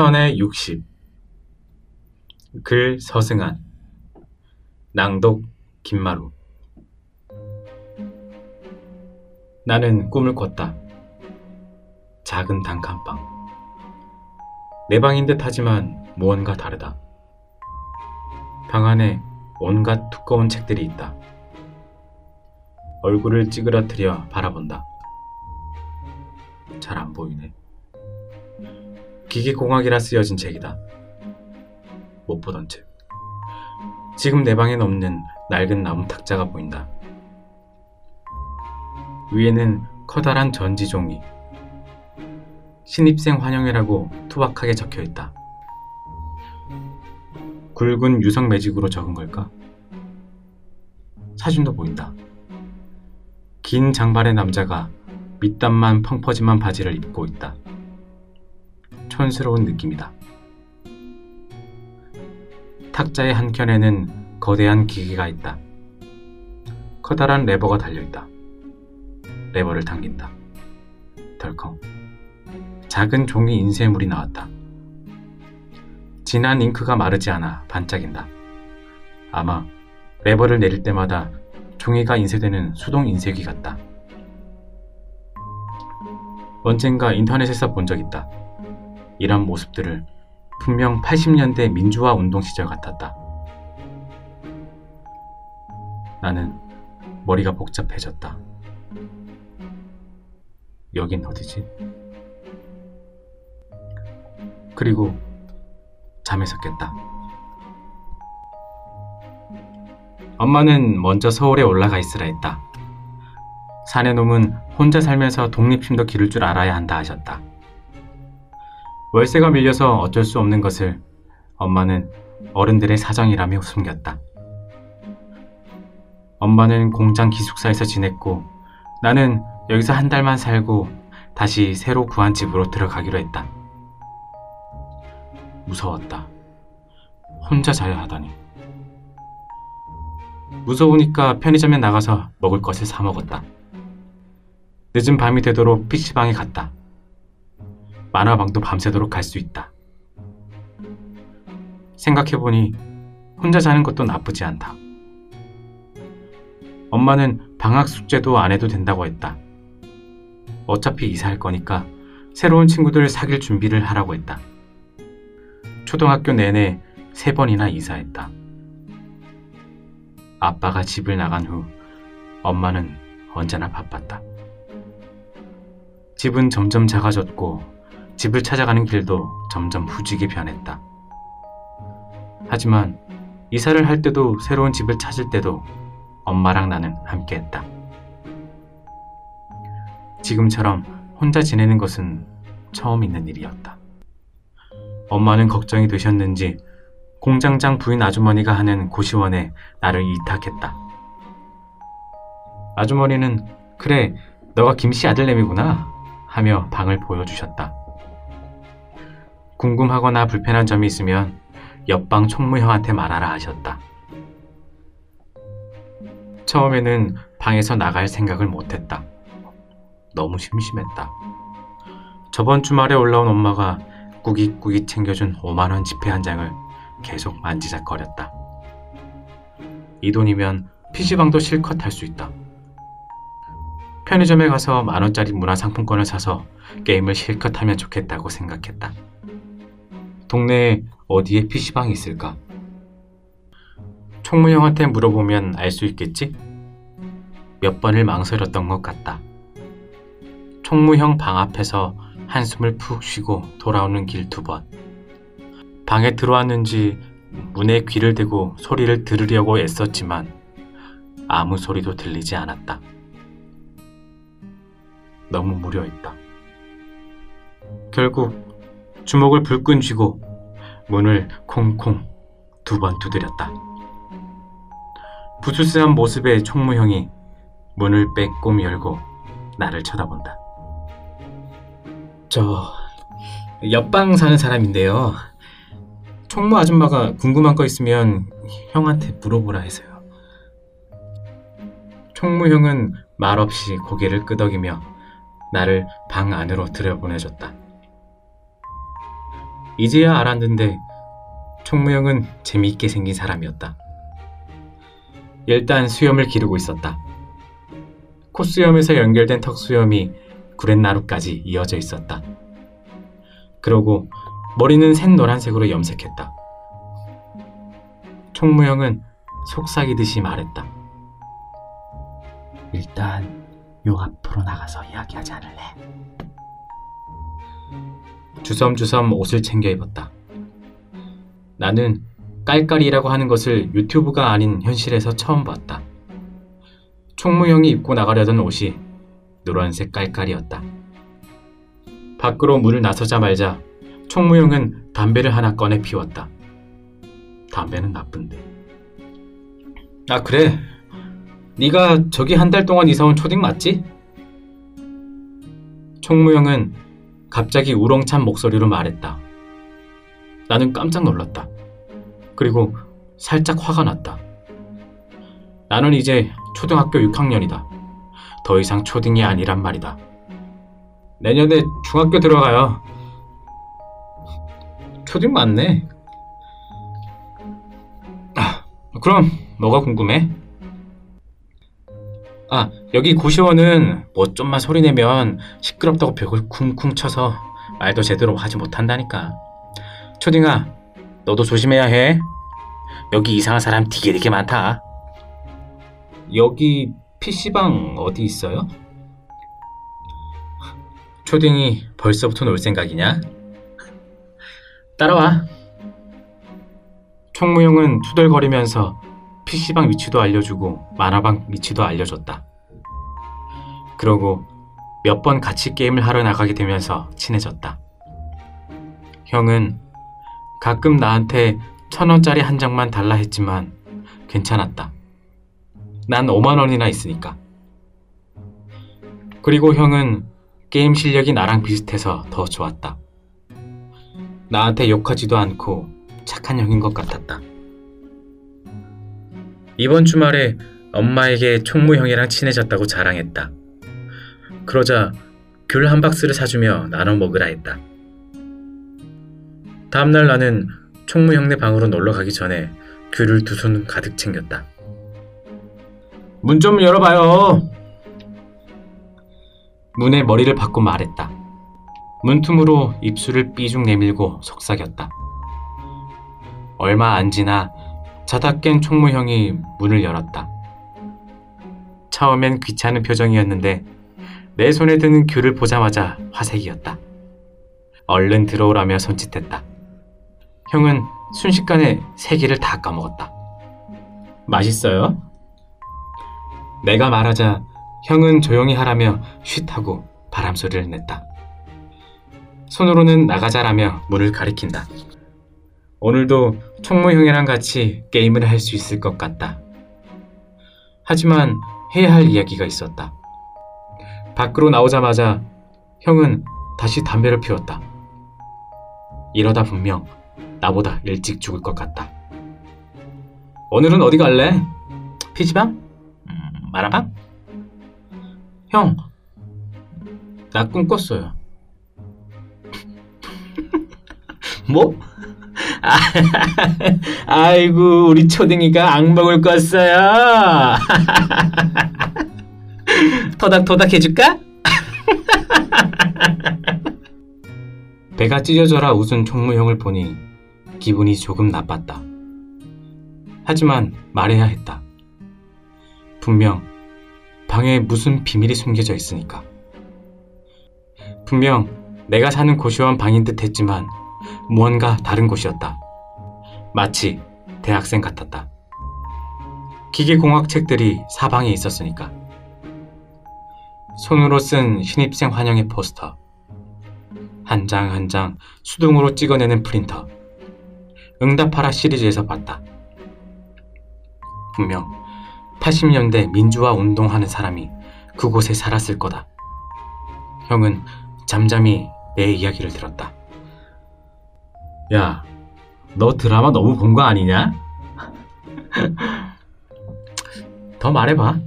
천의 60. 글 서승한. 낭독 김마루. 나는 꿈을 꿨다. 작은 단칸방. 내 방인 듯 하지만 무언가 다르다. 방 안에 온갖 두꺼운 책들이 있다. 얼굴을 찌그러뜨려 바라본다. 잘 안 보이네. 기계공학이라 쓰여진 책이다. 못 보던 책. 지금 내 방엔 없는 낡은 나무 탁자가 보인다. 위에는 커다란 전지 종이. 신입생 환영회라고 투박하게 적혀 있다. 굵은 유성 매직으로 적은 걸까? 사진도 보인다. 긴 장발의 남자가 밑단만 펑퍼짐한 바지를 입고 있다. 촌스러운 느낌이다. 탁자의 한켠에는 거대한 기계가 있다. 커다란 레버가 달려있다. 레버를 당긴다. 덜컹. 작은 종이 인쇄물이 나왔다. 진한 잉크가 마르지 않아 반짝인다. 아마 레버를 내릴 때마다 종이가 인쇄되는 수동 인쇄기 같다. 언젠가 인터넷에서 본 적 있다. 이런 모습들을 분명 80년대 민주화 운동 시절 같았다. 나는 머리가 복잡해졌다. 여긴 어디지? 그리고 잠에서 깼다. 엄마는 먼저 서울에 올라가 있으라 했다. 사내 놈은 혼자 살면서 독립심도 기를 줄 알아야 한다 하셨다. 월세가 밀려서 어쩔 수 없는 것을 엄마는 어른들의 사정이라며 숨겼다. 엄마는 공장 기숙사에서 지냈고 나는 여기서 한 달만 살고 다시 새로 구한 집으로 들어가기로 했다. 무서웠다. 혼자 자야 하다니. 무서우니까 편의점에 나가서 먹을 것을 사 먹었다. 늦은 밤이 되도록 PC방에 갔다. 만화방도 밤새도록 갈 수 있다. 생각해보니 혼자 자는 것도 나쁘지 않다. 엄마는 방학 숙제도 안 해도 된다고 했다. 어차피 이사할 거니까 새로운 친구들 사귈 준비를 하라고 했다. 초등학교 내내 세 번이나 이사했다. 아빠가 집을 나간 후 엄마는 언제나 바빴다. 집은 점점 작아졌고 집을 찾아가는 길도 점점 후지게 변했다. 하지만 이사를 할 때도 새로운 집을 찾을 때도 엄마랑 나는 함께 했다. 지금처럼 혼자 지내는 것은 처음 있는 일이었다. 엄마는 걱정이 되셨는지 공장장 부인 아주머니가 하는 고시원에 나를 이탁했다. 아주머니는 그래 너가 김씨 아들내미구나 하며 방을 보여주셨다. 궁금하거나 불편한 점이 있으면 옆방 총무형한테 말하라 하셨다. 처음에는 방에서 나갈 생각을 못했다. 너무 심심했다. 저번 주말에 올라온 엄마가 꾸깃꾸깃 챙겨준 5만원 지폐 한 장을 계속 만지작거렸다. 이 돈이면 PC방도 실컷 할 수 있다. 편의점에 가서 만원짜리 문화상품권을 사서 게임을 실컷 하면 좋겠다고 생각했다. 동네에 어디에 PC방이 있을까? 총무 형한테 물어보면 알 수 있겠지? 몇 번을 망설였던 것 같다. 총무 형 방 앞에서 한숨을 푹 쉬고 돌아오는 길 두 번. 방에 들어왔는지 문에 귀를 대고 소리를 들으려고 애썼지만 아무 소리도 들리지 않았다. 너무 무료했다. 결국 주먹을 불끈 쥐고 문을 콩콩 두 번 두드렸다. 부수스한 모습의 총무형이 문을 빼꼼 열고 나를 쳐다본다. 저 옆방 사는 사람인데요. 총무 아줌마가 궁금한 거 있으면 형한테 물어보라 해서요. 총무형은 말없이 고개를 끄덕이며 나를 방 안으로 들여보내줬다. 이제야 알았는데 총무형은 재미있게 생긴 사람이었다. 일단 수염을 기르고 있었다. 콧수염에서 연결된 턱수염이 구렛나루까지 이어져 있었다. 그러고 머리는 샛 노란색으로 염색했다. 총무형은 속삭이듯이 말했다. 일단 요 앞으로 나가서 이야기하지 않을래? 주섬주섬 옷을 챙겨 입었다. 나는 깔깔이라고 하는 것을 유튜브가 아닌 현실에서 처음 봤다. 총무형이 입고 나가려던 옷이 노란색 깔깔이었다. 밖으로 문을 나서자마자 총무형은 담배를 하나 꺼내 피웠다. 담배는 나쁜데. 아 그래. 네가 저기 한 달 동안 이사 온 초딩 맞지? 총무형은 갑자기 우렁찬 목소리로 말했다. 나는 깜짝 놀랐다. 그리고 살짝 화가 났다. 나는 이제 초등학교 6학년이다. 더 이상 초딩이 아니란 말이다. 내년에 중학교 들어가요. 초딩 맞네. 아, 그럼 뭐가 궁금해? 아, 여기 고시원은 뭐 좀만 소리 내면 시끄럽다고 벽을 쿵쿵 쳐서 말도 제대로 하지 못한다니까. 초딩아, 너도 조심해야 해. 여기 이상한 사람 되게 되게 많다. 여기 PC방 어디 있어요? 초딩이 벌써부터 놀 생각이냐? 따라와. 총무용은 투덜거리면서 PC방 위치도 알려주고 만화방 위치도 알려줬다. 그러고 몇 번 같이 게임을 하러 나가게 되면서 친해졌다. 형은 가끔 나한테 천 원짜리 한 장만 달라 했지만 괜찮았다. 난 5만 원이나 있으니까. 그리고 형은 게임 실력이 나랑 비슷해서 더 좋았다. 나한테 욕하지도 않고 착한 형인 것 같았다. 이번 주말에 엄마에게 총무 형이랑 친해졌다고 자랑했다. 그러자 귤 한 박스를 사주며 나눠 먹으라 했다. 다음날 나는 총무 형네 방으로 놀러 가기 전에 귤을 두 손 가득 챙겼다. 문 좀 열어봐요. 문에 머리를 박고 말했다. 문틈으로 입술을 삐죽 내밀고 속삭였다. 얼마 안 지나 자다 깬 총무형이 문을 열었다. 처음엔 귀찮은 표정이었는데 내 손에 드는 귤을 보자마자 화색이었다. 얼른 들어오라며 손짓했다. 형은 순식간에 세 개를 다 까먹었다. 맛있어요? 내가 말하자 형은 조용히 하라며 쉿하고 바람소리를 냈다. 손으로는 나가자라며 문을 가리킨다. 오늘도 총무 형이랑 같이 게임을 할 수 있을 것 같다. 하지만 해야 할 이야기가 있었다. 밖으로 나오자마자 형은 다시 담배를 피웠다. 이러다 분명 나보다 일찍 죽을 것 같다. 오늘은 어디 갈래? 피지방? 마라방? 형, 나 꿈 꿨어요. 뭐? 아, 아이고, 우리 초딩이가 악몽을 꿨어요. 토닥토닥 해줄까? 배가 찢어져라 웃은 총무형을 보니 기분이 조금 나빴다. 하지만 말해야 했다. 분명 방에 무슨 비밀이 숨겨져 있으니까. 분명 내가 사는 고시원 방인 듯 했지만 무언가 다른 곳이었다. 마치 대학생 같았다. 기계공학 책들이 사방에 있었으니까. 손으로 쓴 신입생 환영의 포스터. 한장 한 장 수동으로 찍어내는 프린터. 응답하라 시리즈에서 봤다. 분명 80년대 민주화 운동하는 사람이 그곳에 살았을 거다. 형은 잠잠히 내 이야기를 들었다. 야, 너 드라마 너무 본 거 아니냐? 더 말해봐.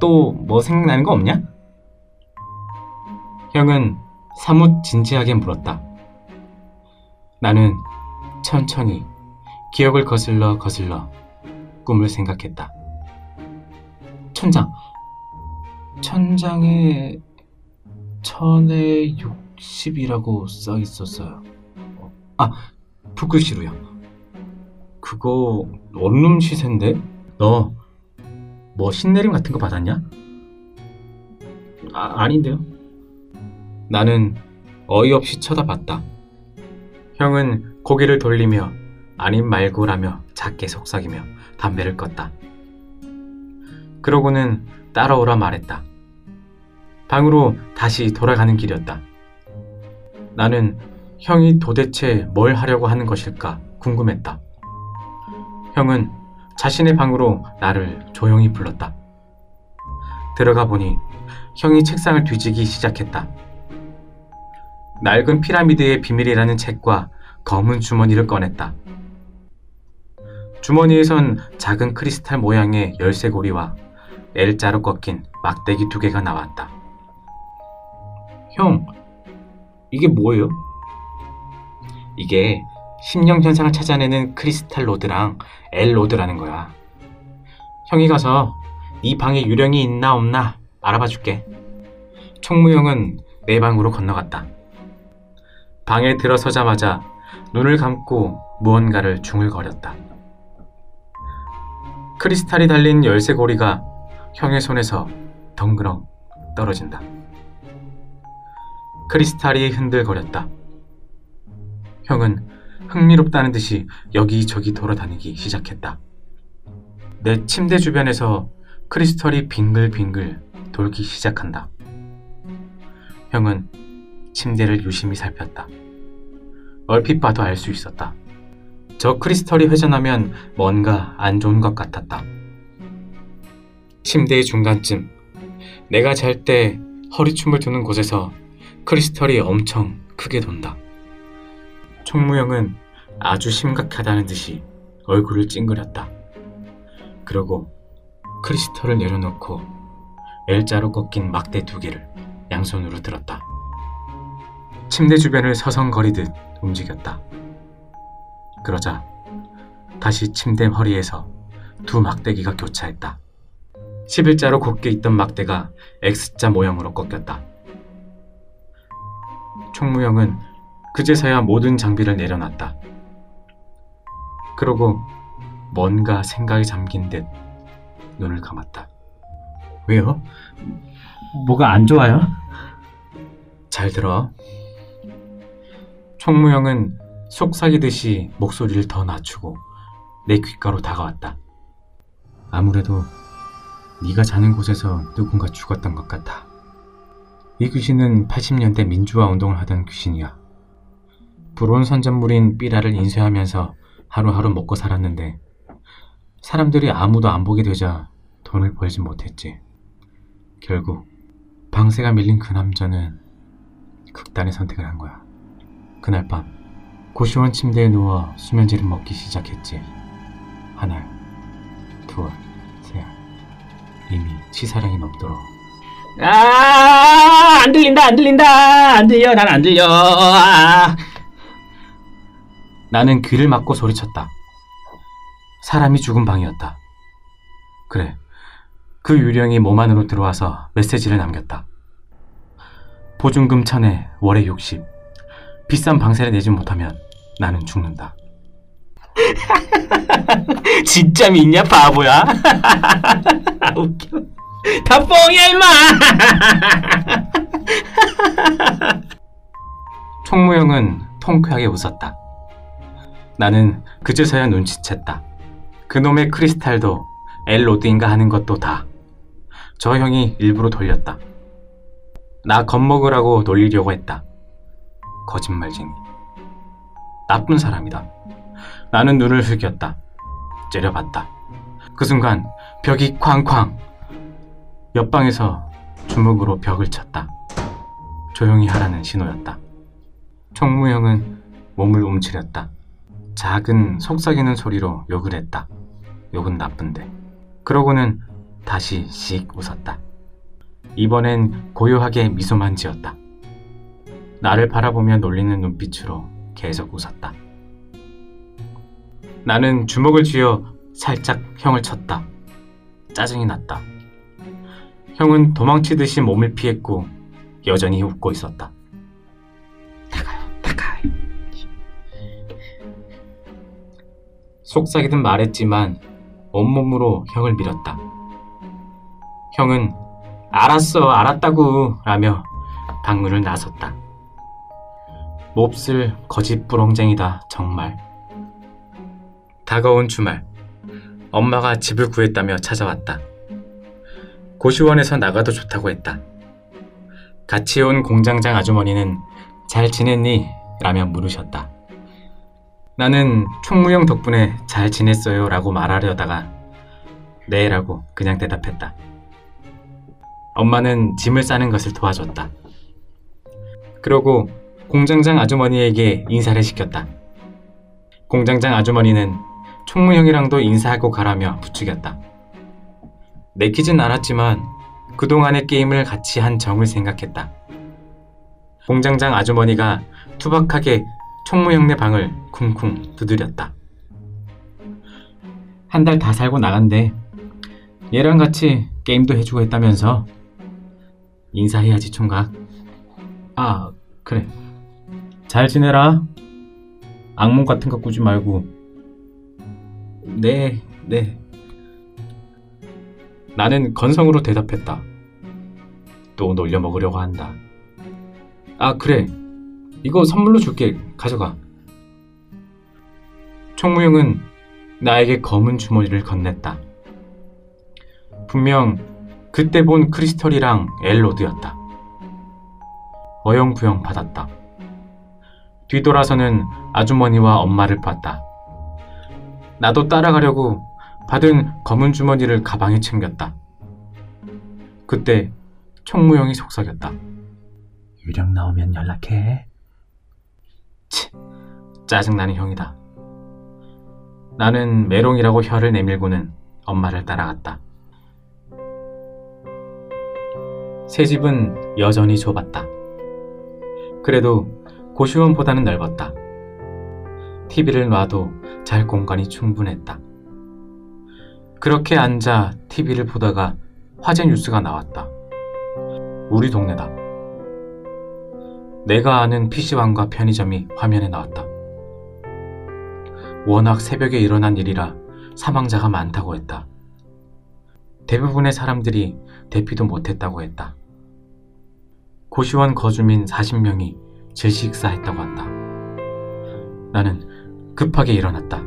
또 뭐 생각나는 거 없냐? 형은 사뭇 진지하게 물었다. 나는 천천히 기억을 거슬러 거슬러 꿈을 생각했다. 천장. 천장에 천에 60이라고 써 있었어요. 아, 푸쿠시루요. 그거 원룸 시세인데? 너 뭐 신내림 같은 거 받았냐? 아, 아닌데요. 나는 어이없이 쳐다봤다. 형은 고개를 돌리며 아님 말고라며 작게 속삭이며 담배를 껐다. 그러고는 따라오라 말했다. 방으로 다시 돌아가는 길이었다. 나는 형이 도대체 뭘 하려고 하는 것일까 궁금했다. 형은 자신의 방으로 나를 조용히 불렀다. 들어가 보니 형이 책상을 뒤지기 시작했다. 낡은 피라미드의 비밀이라는 책과 검은 주머니를 꺼냈다. 주머니에선 작은 크리스탈 모양의 열쇠고리와 L자로 꺾인 막대기 두 개가 나왔다. 형, 이게 뭐예요? 이게 심령 현상을 찾아내는 크리스탈 rod랑 L rod라는 거야. 형이 가서 네 방에 유령이 있나 없나 알아봐 줄게. 총무형은 내 방으로 건너갔다. 방에 들어서자마자 눈을 감고 무언가를 중얼거렸다. 크리스탈이 달린 열쇠고리가 형의 손에서 덩그렁 떨어진다. 크리스탈이 흔들거렸다. 형은 흥미롭다는 듯이 여기저기 돌아다니기 시작했다. 내 침대 주변에서 크리스털이 빙글빙글 돌기 시작한다. 형은 침대를 유심히 살폈다. 얼핏 봐도 알 수 있었다. 저 크리스털이 회전하면 뭔가 안 좋은 것 같았다. 침대의 중간쯤 내가 잘 때 허리춤을 두는 곳에서 크리스털이 엄청 크게 돈다. 총무형은 아주 심각하다는 듯이 얼굴을 찡그렸다. 그러고 크리스털을 내려놓고 L자로 꺾인 막대 두 개를 양손으로 들었다. 침대 주변을 서성거리듯 움직였다. 그러자 다시 침대 허리에서 두 막대기가 교차했다. 11자로 곱게 있던 막대가 X자 모양으로 꺾였다. 총무형은 그제서야 모든 장비를 내려놨다. 그러고 뭔가 생각에 잠긴 듯 눈을 감았다. 왜요? 뭐가 안 좋아요? 잘 들어. 총무형은 속삭이듯이 목소리를 더 낮추고 내 귓가로 다가왔다. 아무래도 네가 자는 곳에서 누군가 죽었던 것 같아. 이 귀신은 80년대 민주화 운동을 하던 귀신이야. 불온 선전물인 삐라를 인쇄하면서 하루하루 먹고 살았는데 사람들이 아무도 안 보게 되자 돈을 벌지 못했지. 결국 방세가 밀린 그 남자는 극단의 선택을 한 거야. 그날 밤 고시원 침대에 누워 수면제를 먹기 시작했지. 하나, 둘, 셋. 이미 치사량이 넘도록. 아, 안 들린다, 안 들린다, 안 들려, 난 안 들려. 아. 나는 귀를 막고 소리쳤다. 사람이 죽은 방이었다. 그래. 그 유령이 몸 안으로 들어와서 메시지를 남겼다. 보증금 천에 월에 60. 비싼 방세를 내지 못하면 나는 죽는다. 진짜 믿냐, 바보야? 웃겨. 다 뻥이야, 임마! 총무형은 통쾌하게 웃었다. 나는 그제서야 눈치챘다. 그놈의 크리스탈도 엘로드인가 하는 것도 다. 저 형이 일부러 돌렸다. 나 겁먹으라고 놀리려고 했다. 거짓말쟁이. 나쁜 사람이다. 나는 눈을 흘겼다. 째려봤다. 그 순간 벽이 쾅쾅. 옆방에서 주먹으로 벽을 쳤다. 조용히 하라는 신호였다. 총무형은 몸을 움츠렸다. 작은 속삭이는 소리로 욕을 했다. 욕은 나쁜데. 그러고는 다시 씩 웃었다. 이번엔 고요하게 미소만 지었다. 나를 바라보며 놀리는 눈빛으로 계속 웃었다. 나는 주먹을 쥐어 살짝 형을 쳤다. 짜증이 났다. 형은 도망치듯이 몸을 피했고 여전히 웃고 있었다. 속삭이듯 말했지만 온몸으로 형을 밀었다. 형은 알았어, 알았다고 라며 방문을 나섰다. 몹쓸 거짓 부렁쟁이다, 정말. 다가온 주말, 엄마가 집을 구했다며 찾아왔다. 고시원에서 나가도 좋다고 했다. 같이 온 공장장 아주머니는 잘 지냈니? 라며 물으셨다. 나는 총무형 덕분에 잘 지냈어요 라고 말하려다가 네 라고 그냥 대답했다. 엄마는 짐을 싸는 것을 도와줬다. 그러고 공장장 아주머니에게 인사를 시켰다. 공장장 아주머니는 총무형이랑도 인사하고 가라며 부추겼다. 내키진 않았지만 그동안의 게임을 같이 한 정을 생각했다. 공장장 아주머니가 투박하게 총무형네 방을 쿵쿵 두드렸다. 한 달 다 살고 나간대. 얘랑 같이 게임도 해주고 했다면서. 인사해야지 총각. 아, 그래. 잘 지내라. 악몽 같은 거 꾸지 말고. 네, 네. 나는 건성으로 대답했다. 또 놀려 먹으려고 한다. 아, 그래. 이거 선물로 줄게. 가져가. 총무용은 나에게 검은 주머니를 건넸다. 분명 그때 본 크리스털이랑 엘로드였다. 어영부영 받았다. 뒤돌아서는 아주머니와 엄마를 봤다. 나도 따라가려고 받은 검은 주머니를 가방에 챙겼다. 그때 총무용이 속삭였다. 유령 나오면 연락해. 짜증나는 형이다. 나는 메롱이라고 혀를 내밀고는 엄마를 따라갔다. 새 집은 여전히 좁았다. 그래도 고시원보다는 넓었다. TV를 놔도 잘 공간이 충분했다. 그렇게 앉아 TV를 보다가 화재 뉴스가 나왔다. 우리 동네다. 내가 아는 PC방과 편의점이 화면에 나왔다. 워낙 새벽에 일어난 일이라 사망자가 많다고 했다. 대부분의 사람들이 대피도 못했다고 했다. 고시원 거주민 40명이 질식사했다고 한다. 나는 급하게 일어났다.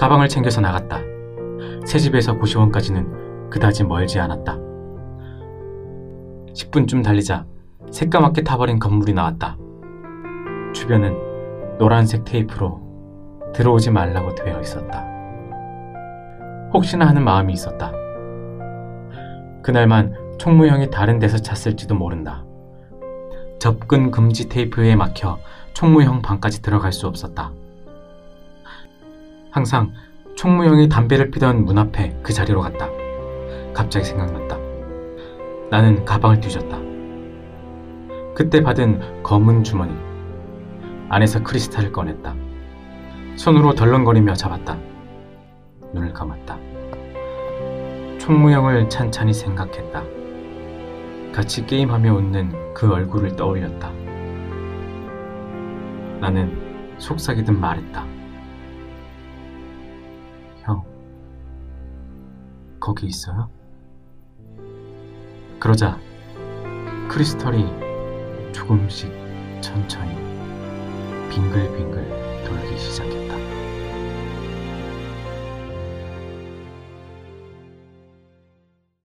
가방을 챙겨서 나갔다. 새 집에서 고시원까지는 그다지 멀지 않았다. 10분쯤 달리자 새까맣게 타버린 건물이 나왔다. 주변은 노란색 테이프로 들어오지 말라고 되어 있었다. 혹시나 하는 마음이 있었다. 그날만 총무형이 다른 데서 잤을지도 모른다. 접근 금지 테이프에 막혀 총무형 방까지 들어갈 수 없었다. 항상 총무형이 담배를 피던 문 앞에 그 자리로 갔다. 갑자기 생각났다. 나는 가방을 뒤졌다. 그때 받은 검은 주머니. 안에서 크리스탈을 꺼냈다. 손으로 덜렁거리며 잡았다. 눈을 감았다. 총무형을 찬찬히 생각했다. 같이 게임하며 웃는 그 얼굴을 떠올렸다. 나는 속삭이듯 말했다. 형, 거기 있어요? 그러자 크리스털이 조금씩 천천히 빙글빙글 돌기 시작했다.